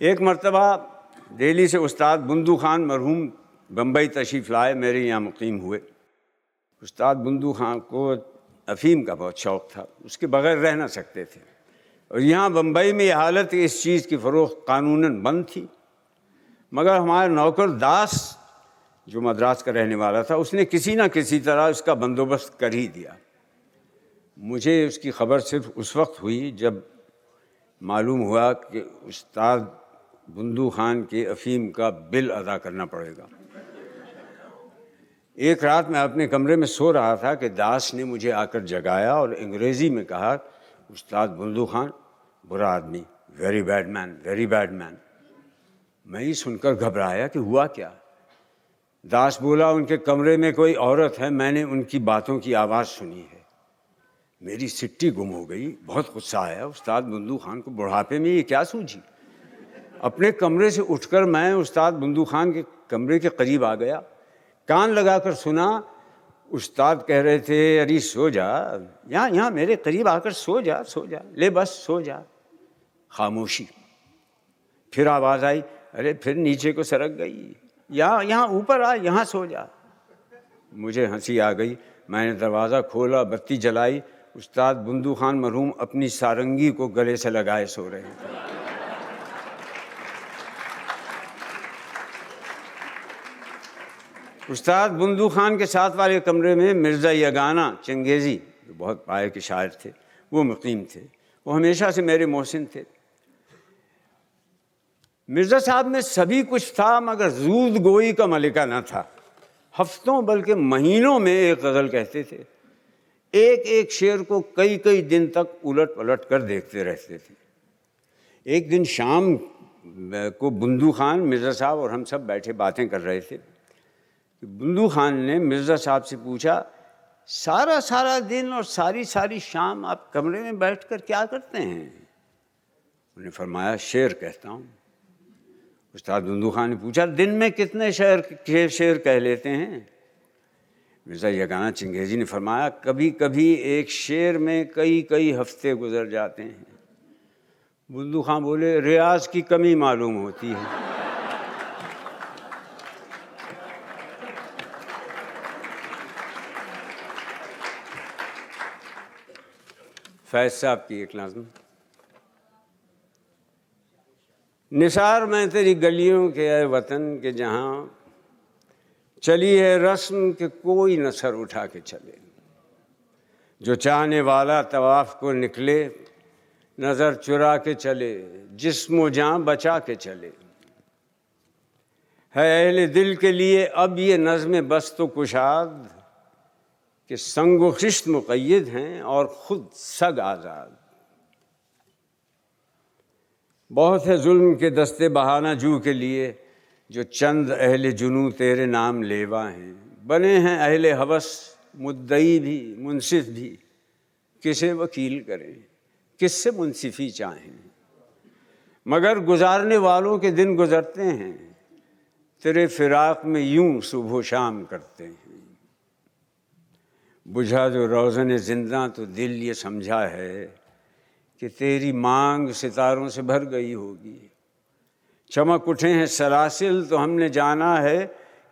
एक मरतबा दिल्ली से उस्ताद बुंदू खान मरहूम बम्बई तशरीफ़ लाए, मेरे यहाँ मुकीम हुए। उस्ताद बुंदू खान को अफ़ीम का बहुत शौक़ था, उसके बगैर रह ना सकते थे। और यहाँ बम्बई में यह हालत इस चीज़ की फ़रोख्त कानूनन बंद थी। मगर हमारा नौकर दास, जो मद्रास का रहने वाला था, उसने किसी न किसी तरह उसका बंदोबस्त कर ही दिया। मुझे उसकी खबर सिर्फ़ उस वक्त हुई जब मालूम हुआ कि उस्ताद बुंदू खान के अफ़ीम का बिल अदा करना पड़ेगा। एक रात मैं अपने कमरे में सो रहा था कि दास ने मुझे आकर जगाया और अंग्रेज़ी में कहा, उस्ताद बुंदू खान, बुरा आदमी very bad man very bad man मैं ही सुनकर घबराया कि हुआ क्या? दास बोला, उनके कमरे में कोई औरत है, मैंने उनकी बातों की आवाज़ सुनी है। मेरी सिट्टी गुम हो गई, बहुत गुस्सा आया, उस्ताद बुंदू खान को बुढ़ापे में ये क्या सूझी? अपने कमरे से उठकर मैं उस्ताद बुंदू खान के कमरे के करीब आ गया। कान लगाकर सुना, उस्ताद कह रहे थे, अरे, सो जा। यहाँ यहाँ मेरे करीब आकर सो जा सो जा। ले बस, सो जा। खामोशी। फिर आवाज़ आई, अरे, फिर नीचे को सरक गई। यहाँ यहाँ ऊपर आ, यहाँ सो जा। मुझे हँसी आ गई। मैंने दरवाज़ा खोला, बत्ती जलाई। उस्ताद बुंदू खान मरहूम अपनी सारंगी को गले से लगाए सो रहे थे। उस्ताद बुंदू खान के साथ वाले कमरे में मिर्ज़ा यगाना चंगेज़ी, जो बहुत पाए के शायर थे, वो मुकीम थे। वो हमेशा से मेरे मोहसिन थे। मिर्ज़ा साहब में सभी कुछ था, मगर जूद गोई का मलिका न था। हफ्तों बल्कि महीनों में एक गज़ल कहते थे। एक एक शेर को कई कई दिन तक उलट पलट कर देखते रहते थे। एक दिन शाम को बुंदू खान, मिर्ज़ा साहब और हम सब बैठे बातें कर रहे थे। बुंदू खान ने मिर्ज़ा साहब से पूछा, सारा सारा दिन और सारी सारी शाम आप कमरे में बैठकर क्या करते हैं? उन्हें फरमाया, शेर कहता हूँ। उस्ताद बुंदू खान ने पूछा, दिन में कितने शेर शेर कह लेते हैं? मिर्ज़ा यगाना चिंगेजी ने फरमाया कभी कभी एक शेर में कई कई हफ़्ते गुजर जाते हैं। बुंदू खान बोले, रियाज की कमी मालूम होती है। फैज साहब की एक नज़म। निसार में तेरी गलियों के है वतन के जहाँ चली है रस्म के कोई नसर उठा के चले। जो चाहने वाला तवाफ को निकले, नज़र चुरा के चले, जिस्म जहाँ बचा के चले। है अहले दिल के लिए अब ये नज़म बस तो कुशाद कि संग खिश्त मुक़ैद हैं और ख़ुद सग आज़ाद। बहुत है जुल्म के दस्ते बहाना जू के लिए, जो चंद अहल जुनू तेरे नाम लेवा हैं। बने हैं अहल हवस, मुद्दई भी मुनसिफ भी। किसे वकील करें? किससे मुनसिफी चाहें? मगर गुजारने वालों के दिन गुजरते हैं, तेरे फिराक में यूँ सुबह शाम करते हैं। बुझा जो रोज़न ज़िंदा तो दिल ये समझा है कि तेरी मांग सितारों से भर गई होगी। चमक उठे हैं सरासिल तो हमने जाना है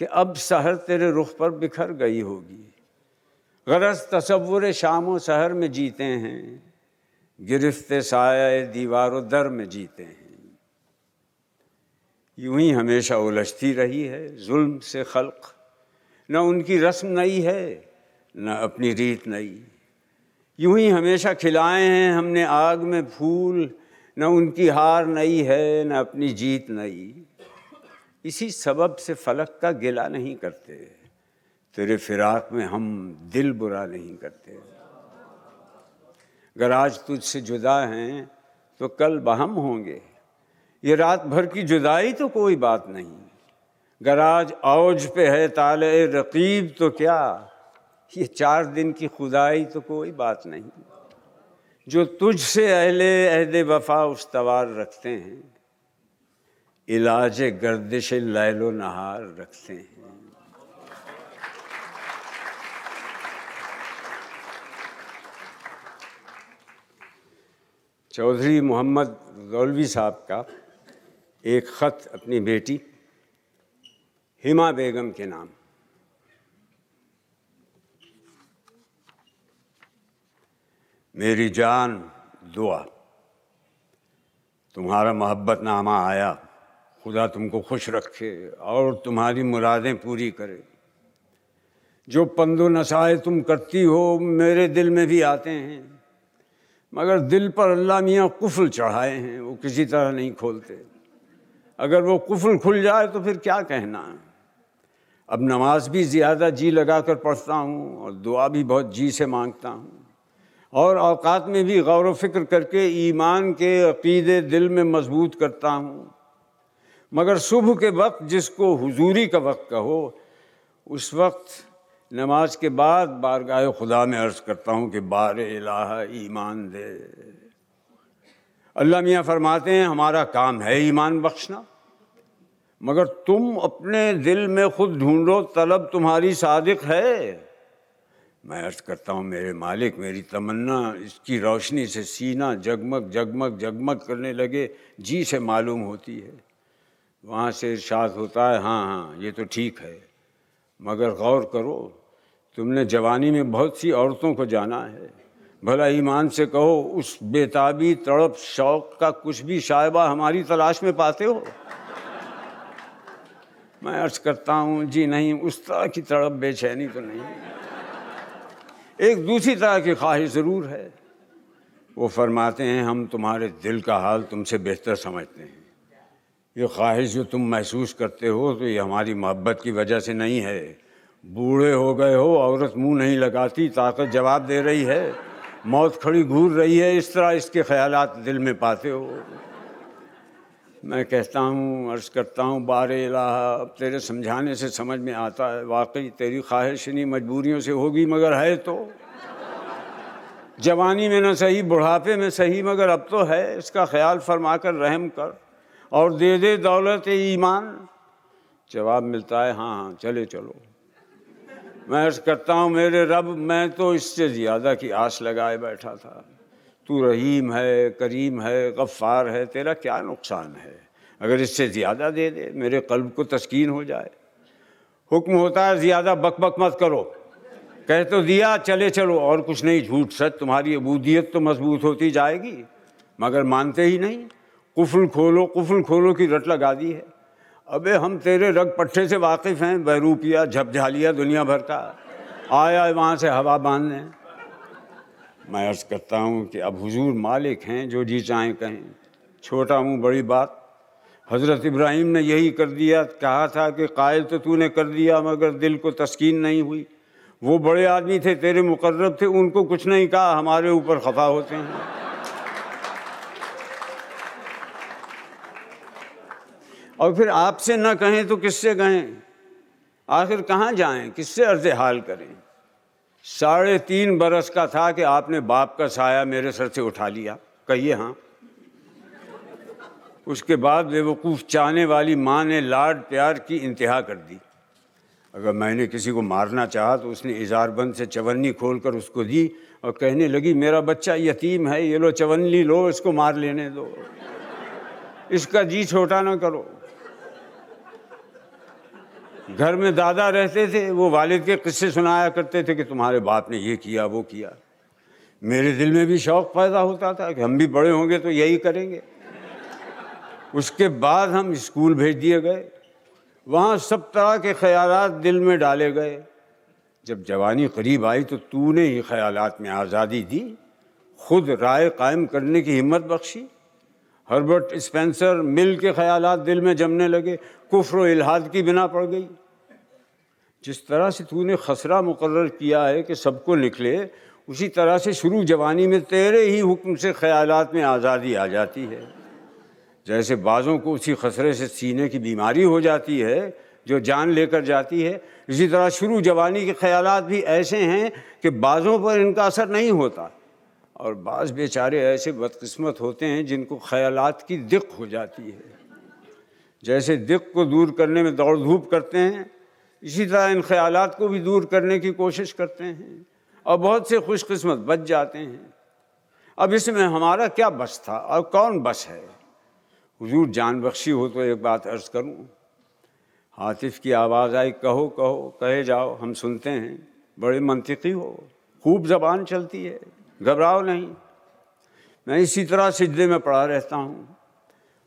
कि अब सहर तेरे रुख पर बिखर गई होगी। गरज तस्वुर शाम व सहर में जीते हैं, गिरफ्त साया दीवार दर में जीते हैं। यूँ ही हमेशा उलझती रही है जुल्म से खल्क, न उनकी रस्म नई है न अपनी रीत नई। यूँ ही हमेशा खिलाए हैं हमने आग में फूल, न उनकी हार नई है, न अपनी जीत नई। इसी सबब से फलक का गिला नहीं करते। तेरे फिराक में हम दिल बुरा नहीं करते। अगर आज तुझसे जुदा हैं तो कल बहम होंगे। ये रात भर की जुदाई तो कोई बात नहीं। गराज औज पे है ताले रकीब तो क्या ये चार दिन की खुदाई तो कोई बात नहीं। जो तुझसे अहले, अहद वफा उस्तवार रखते हैं इलाज गर्दिश लैलो नहार रखते हैं। चौधरी मोहम्मद गौलवी साहब का एक ख़त अपनी बेटी, हिमा बेगम के नाम। मेरी जान दुआ। तुम्हारा मोहब्बत नामा आया। खुदा तुमको खुश रखे और तुम्हारी मुरादें पूरी करे। जो पंदो नशाए तुम करती हो, मेरे दिल में भी आते हैं। मगर दिल पर अल्लाह मियाँ कुफल चढ़ाए हैं, वो किसी तरह नहीं खोलते। अगर वो कुफल खुल जाए तो फिर क्या कहना है? अब नमाज़ भी ज़्यादा जी लगा कर पढ़ता हूँ और दुआ भी बहुत जी से माँगता हूँ। और अवकात में भी गौर व फ़िक्र करके ईमान के अकीदे दिल में मज़बूत करता हूँ। मगर सुबह के वक्त जिसको हुजूरी का वक्त कहो, उस वक्त नमाज़ के बाद बारगाह खुदा में अर्ज़ करता हूँ कि बार इलाहा ईमान दे। अल्लाह मियाँ फरमाते हैं, हमारा काम है ईमान बख्शना। मगर तुम अपने दिल में खुद ढूंढो, तलब तुम्हारी सादिक है। मैं अर्ज़ करता हूँ, मेरे मालिक, मेरी तमन्ना, इसकी रोशनी से सीना जगमग जगमग जगमग करने लगे, जी से मालूम होती है। वहाँ से इर्शाद होता है हाँ हाँ ये तो ठीक है। मगर गौर करो, तुमने जवानी में बहुत सी औरतों को जाना है। भला ईमान से कहो, उस बेताबी, तड़प, शौक का कुछ भी शायबा हमारी तलाश में पाते हो। मैं अर्ज़ करता हूँ, जी नहीं, उस तरह की तड़प, बेचैनी तो नहीं। एक दूसरी तरह की ख्वाहिश ज़रूर है। वो फरमाते हैं, हम तुम्हारे दिल का हाल तुमसे बेहतर समझते हैं। ये ख्वाहिश जो तुम महसूस करते हो तो ये हमारी मोहब्बत की वजह से नहीं है। बूढ़े हो गए हो, औरत मुँह नहीं लगाती, ताकत जवाब दे रही है। मौत खड़ी घूर रही है, इस तरह इसके ख्यालात दिल में पाते हो। मैं कहता हूँ, अर्ज़ करता हूँ, बार इलाहा अब तेरे समझाने से समझ में आता है, वाकई तेरी ख्वाहिश नहीं मजबूरियों से होगी, मगर है तो। जवानी में ना सही, बुढ़ापे में सही, मगर अब तो है, इसका ख्याल फरमा कर रहम कर, और दे दे दौलत ईमान। जवाब मिलता है हाँ हाँ चले चलो। मैं अर्ज़ करता हूँ, मेरे रब, मैं तो इससे ज़्यादा की आस लगाए बैठा था। तू रहीम है, करीम है गफ़ार है, तेरा क्या नुकसान है? अगर इससे ज़्यादा दे दे, मेरे कल्ब को तस्कीन हो जाए। हुक्म होता है, ज़्यादा बक बक मत करो। कह तो दिया, चले चलो, और कुछ नहीं, झूठ सच, तुम्हारी अबूदियत तो मज़बूत होती जाएगी। मगर मानते ही नहीं, कुफल खोलो कुफल खोलो की रट लगा दी है। अबे, हम तेरे रग पट्टे से वाकिफ़ हैं बहरूपिया झपझालिया दुनिया भर का। आया वहाँ से हवा बांधने। मैं अर्ज़ करता हूँ कि अब हुजूर मालिक हैं जो जी चाहें कहें। छोटा हूँ, बड़ी बात। हज़रत इब्राहिम ने यही कर दिया, कहा था कि कायल तो तूने कर दिया, मगर दिल को तस्कीन नहीं हुई। वो बड़े आदमी थे, तेरे मुकर्रब थे, उनको कुछ नहीं कहा, हमारे ऊपर खफा होते हैं। और फिर आपसे ना कहें तो किससे कहें? आखिर कहाँ जाएँ? किससे अर्ज़ हाल करें? साढ़े तीन बरस का था कि आपने बाप का साया मेरे सर से उठा लिया। कहिए हाँ। उसके बाद बेवकूफ़ चाहने वाली माँ ने लाड प्यार की इंतहा कर दी। अगर मैंने किसी को मारना चाहा तो उसने इजारबंद से चवन्नी खोल कर उसको दी और कहने लगी, मेरा बच्चा यतीम है, ये लो चवन्नी लो, इसको मार लेने दो। इसका जी छोटा ना करो। घर में दादा रहते थे, वो वालिद के किस्से सुनाया करते थे कि तुम्हारे बाप ने ये किया, वो किया। मेरे दिल में भी शौक़ पैदा होता था कि हम भी बड़े होंगे तो यही करेंगे। उसके बाद हम स्कूल भेज दिए गए। वहाँ सब तरह के ख्याल दिल में डाले गए। जब जवानी करीब आई तो तूने ही ख्याल में आज़ादी दी, खुद राय कायम करने की हिम्मत बख्शी। हर्बर्ट स्पेंसर मिल के ख्याल दिल में जमने लगे, कुफ्र इलाहाद की बिना पड़ गई। जिस तरह से तूने खसरा मुकर किया है कि सबको निकले, उसी तरह से शुरू जवानी में तेरे ही हुक्म से ख्यालात में आज़ादी आ जाती है। जैसे बाज़ों को उसी खसरे से सीने की बीमारी हो जाती है, जो जान लेकर जाती है, इसी तरह शुरू जवानी के ख्यालात भी ऐसे हैं कि बाज़ों पर इनका असर नहीं होता। और बाज़ बेचारे ऐसे बदकस्मत होते हैं जिनको ख्यालात की दिक हो जाती है। जैसे दिक को दूर करने में दौड़ धूप करते हैं, इसी तरह इन ख्यालात को भी दूर करने की कोशिश करते हैं और बहुत से खुशकस्मत बच जाते हैं। अब इसमें हमारा क्या बस था और कौन बस है? हुजूर जान बख्शी हो तो एक बात अर्ज़ करूँ। हातिफ की आवाज़ आई, कहो कहो, कहे जाओ, हम सुनते हैं, बड़े मंतिकी हो, खूब जबान चलती है। घबराओ नहीं। मैं इसी तरह सिजदे में पड़ा रहता हूँ।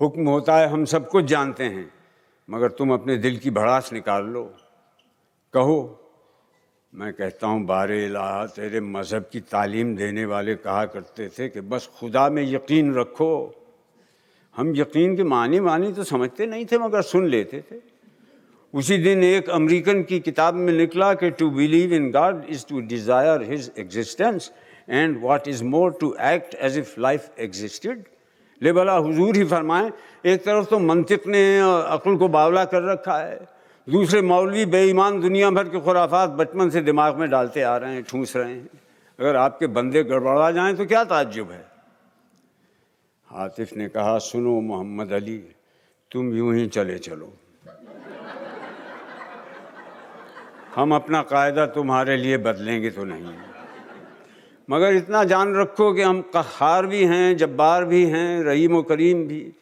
हुक्म होता है, हम सब कुछ जानते हैं, मगर तुम अपने दिल की भड़ास निकाल लो। कहो, मैं कहता हूँ, बार इलाहा तेरे मज़हब की तालीम देने वाले कहा करते थे कि बस खुदा में यकीन रखो। हम यकीन के मानी मानी तो समझते नहीं थे, मगर सुन लेते थे। उसी दिन एक अमेरिकन की किताब में निकला कि to believe in God is to desire his existence and what is more to act as if life existed ले भला हुजूर ही फरमाएँ, एक तरफ़ तो मंतिक ने अक्ल को बावला कर रखा है। दूसरे मौलवी बेईमान दुनिया भर के खुराफात बचपन से दिमाग में डालते आ रहे हैं, ठूस रहे हैं। अगर आपके बंदे गड़बड़ा जाएँ तो क्या ताज्जुब है? आतिफ ने कहा, सुनो मोहम्मद अली, तुम यूँ ही चले चलो। हम अपना कायदा तुम्हारे लिए बदलेंगे तो नहीं। मगर इतना जान रखो कि हम कहार भी हैं, जब्बार भी हैं, रहीम करीम भी।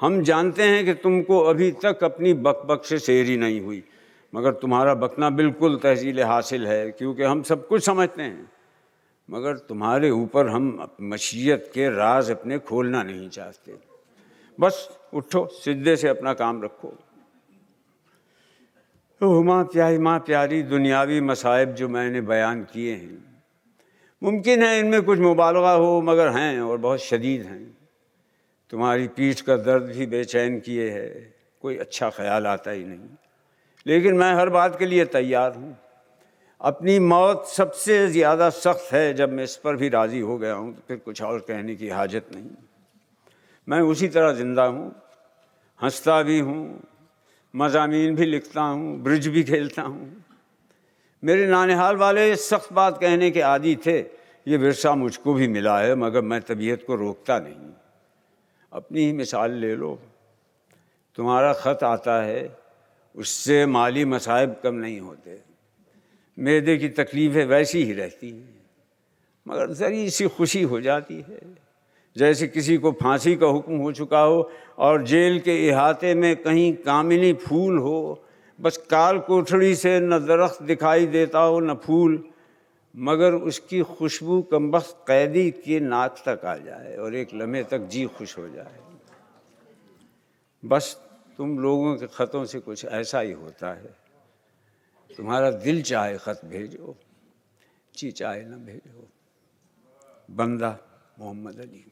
हम जानते हैं कि तुमको अभी तक अपनी बक बक से सेरी नहीं हुई, मगर तुम्हारा बकना बिल्कुल तहसील हासिल है, क्योंकि हम सब कुछ समझते हैं। मगर तुम्हारे ऊपर हम मशीयत के राज अपने खोलना नहीं चाहते। बस उठो सिद्धे से अपना काम रखो। तो माँ प्यारी माँ प्यारी, दुनियावी मसाइब जो मैंने बयान किए हैं। मुमकिन है इनमें कुछ मुबालगा हो, मगर हैं और बहुत शदीद हैं। तुम्हारी पीठ का दर्द भी बेचैन किए है, कोई अच्छा ख्याल आता ही नहीं। लेकिन मैं हर बात के लिए तैयार हूँ। अपनी मौत सबसे ज़्यादा सख्त है, जब मैं इस पर भी राज़ी हो गया हूँ तो फिर कुछ और कहने की हाजत नहीं। मैं उसी तरह ज़िंदा हूँ, हंसता भी हूँ मजामी भी लिखता हूँ, ब्रिज भी खेलता हूँ। मेरे नानिहाल वाले सख्त बात कहने के आदि थे। ये विरसा मुझको भी मिला है, मगर मैं तबीयत को रोकता नहीं। अपनी ही मिसाल ले लो। तुम्हारा ख़त आता है, उससे माली मसाइब कम नहीं होते। मैदे की तकलीफ़ें वैसी ही रहती हैं, मगर ज़री सी खुशी हो जाती है। जैसे किसी को फांसी का हुक्म हो चुका हो, और जेल के इहाते में कहीं कामिनी फूल हो बस काल कोठड़ी से न दरख्त दिखाई देता हो, न फूल, मगर उसकी खुशबू कमबख्त कैदी के नाक तक आ जाए और एक लम्हे तक जी खुश हो जाए। बस तुम लोगों के ख़तों से कुछ ऐसा ही होता है। तुम्हारा दिल चाहे ख़त भेजो ची चाहे न भेजो। बंदा मोहम्मद अली।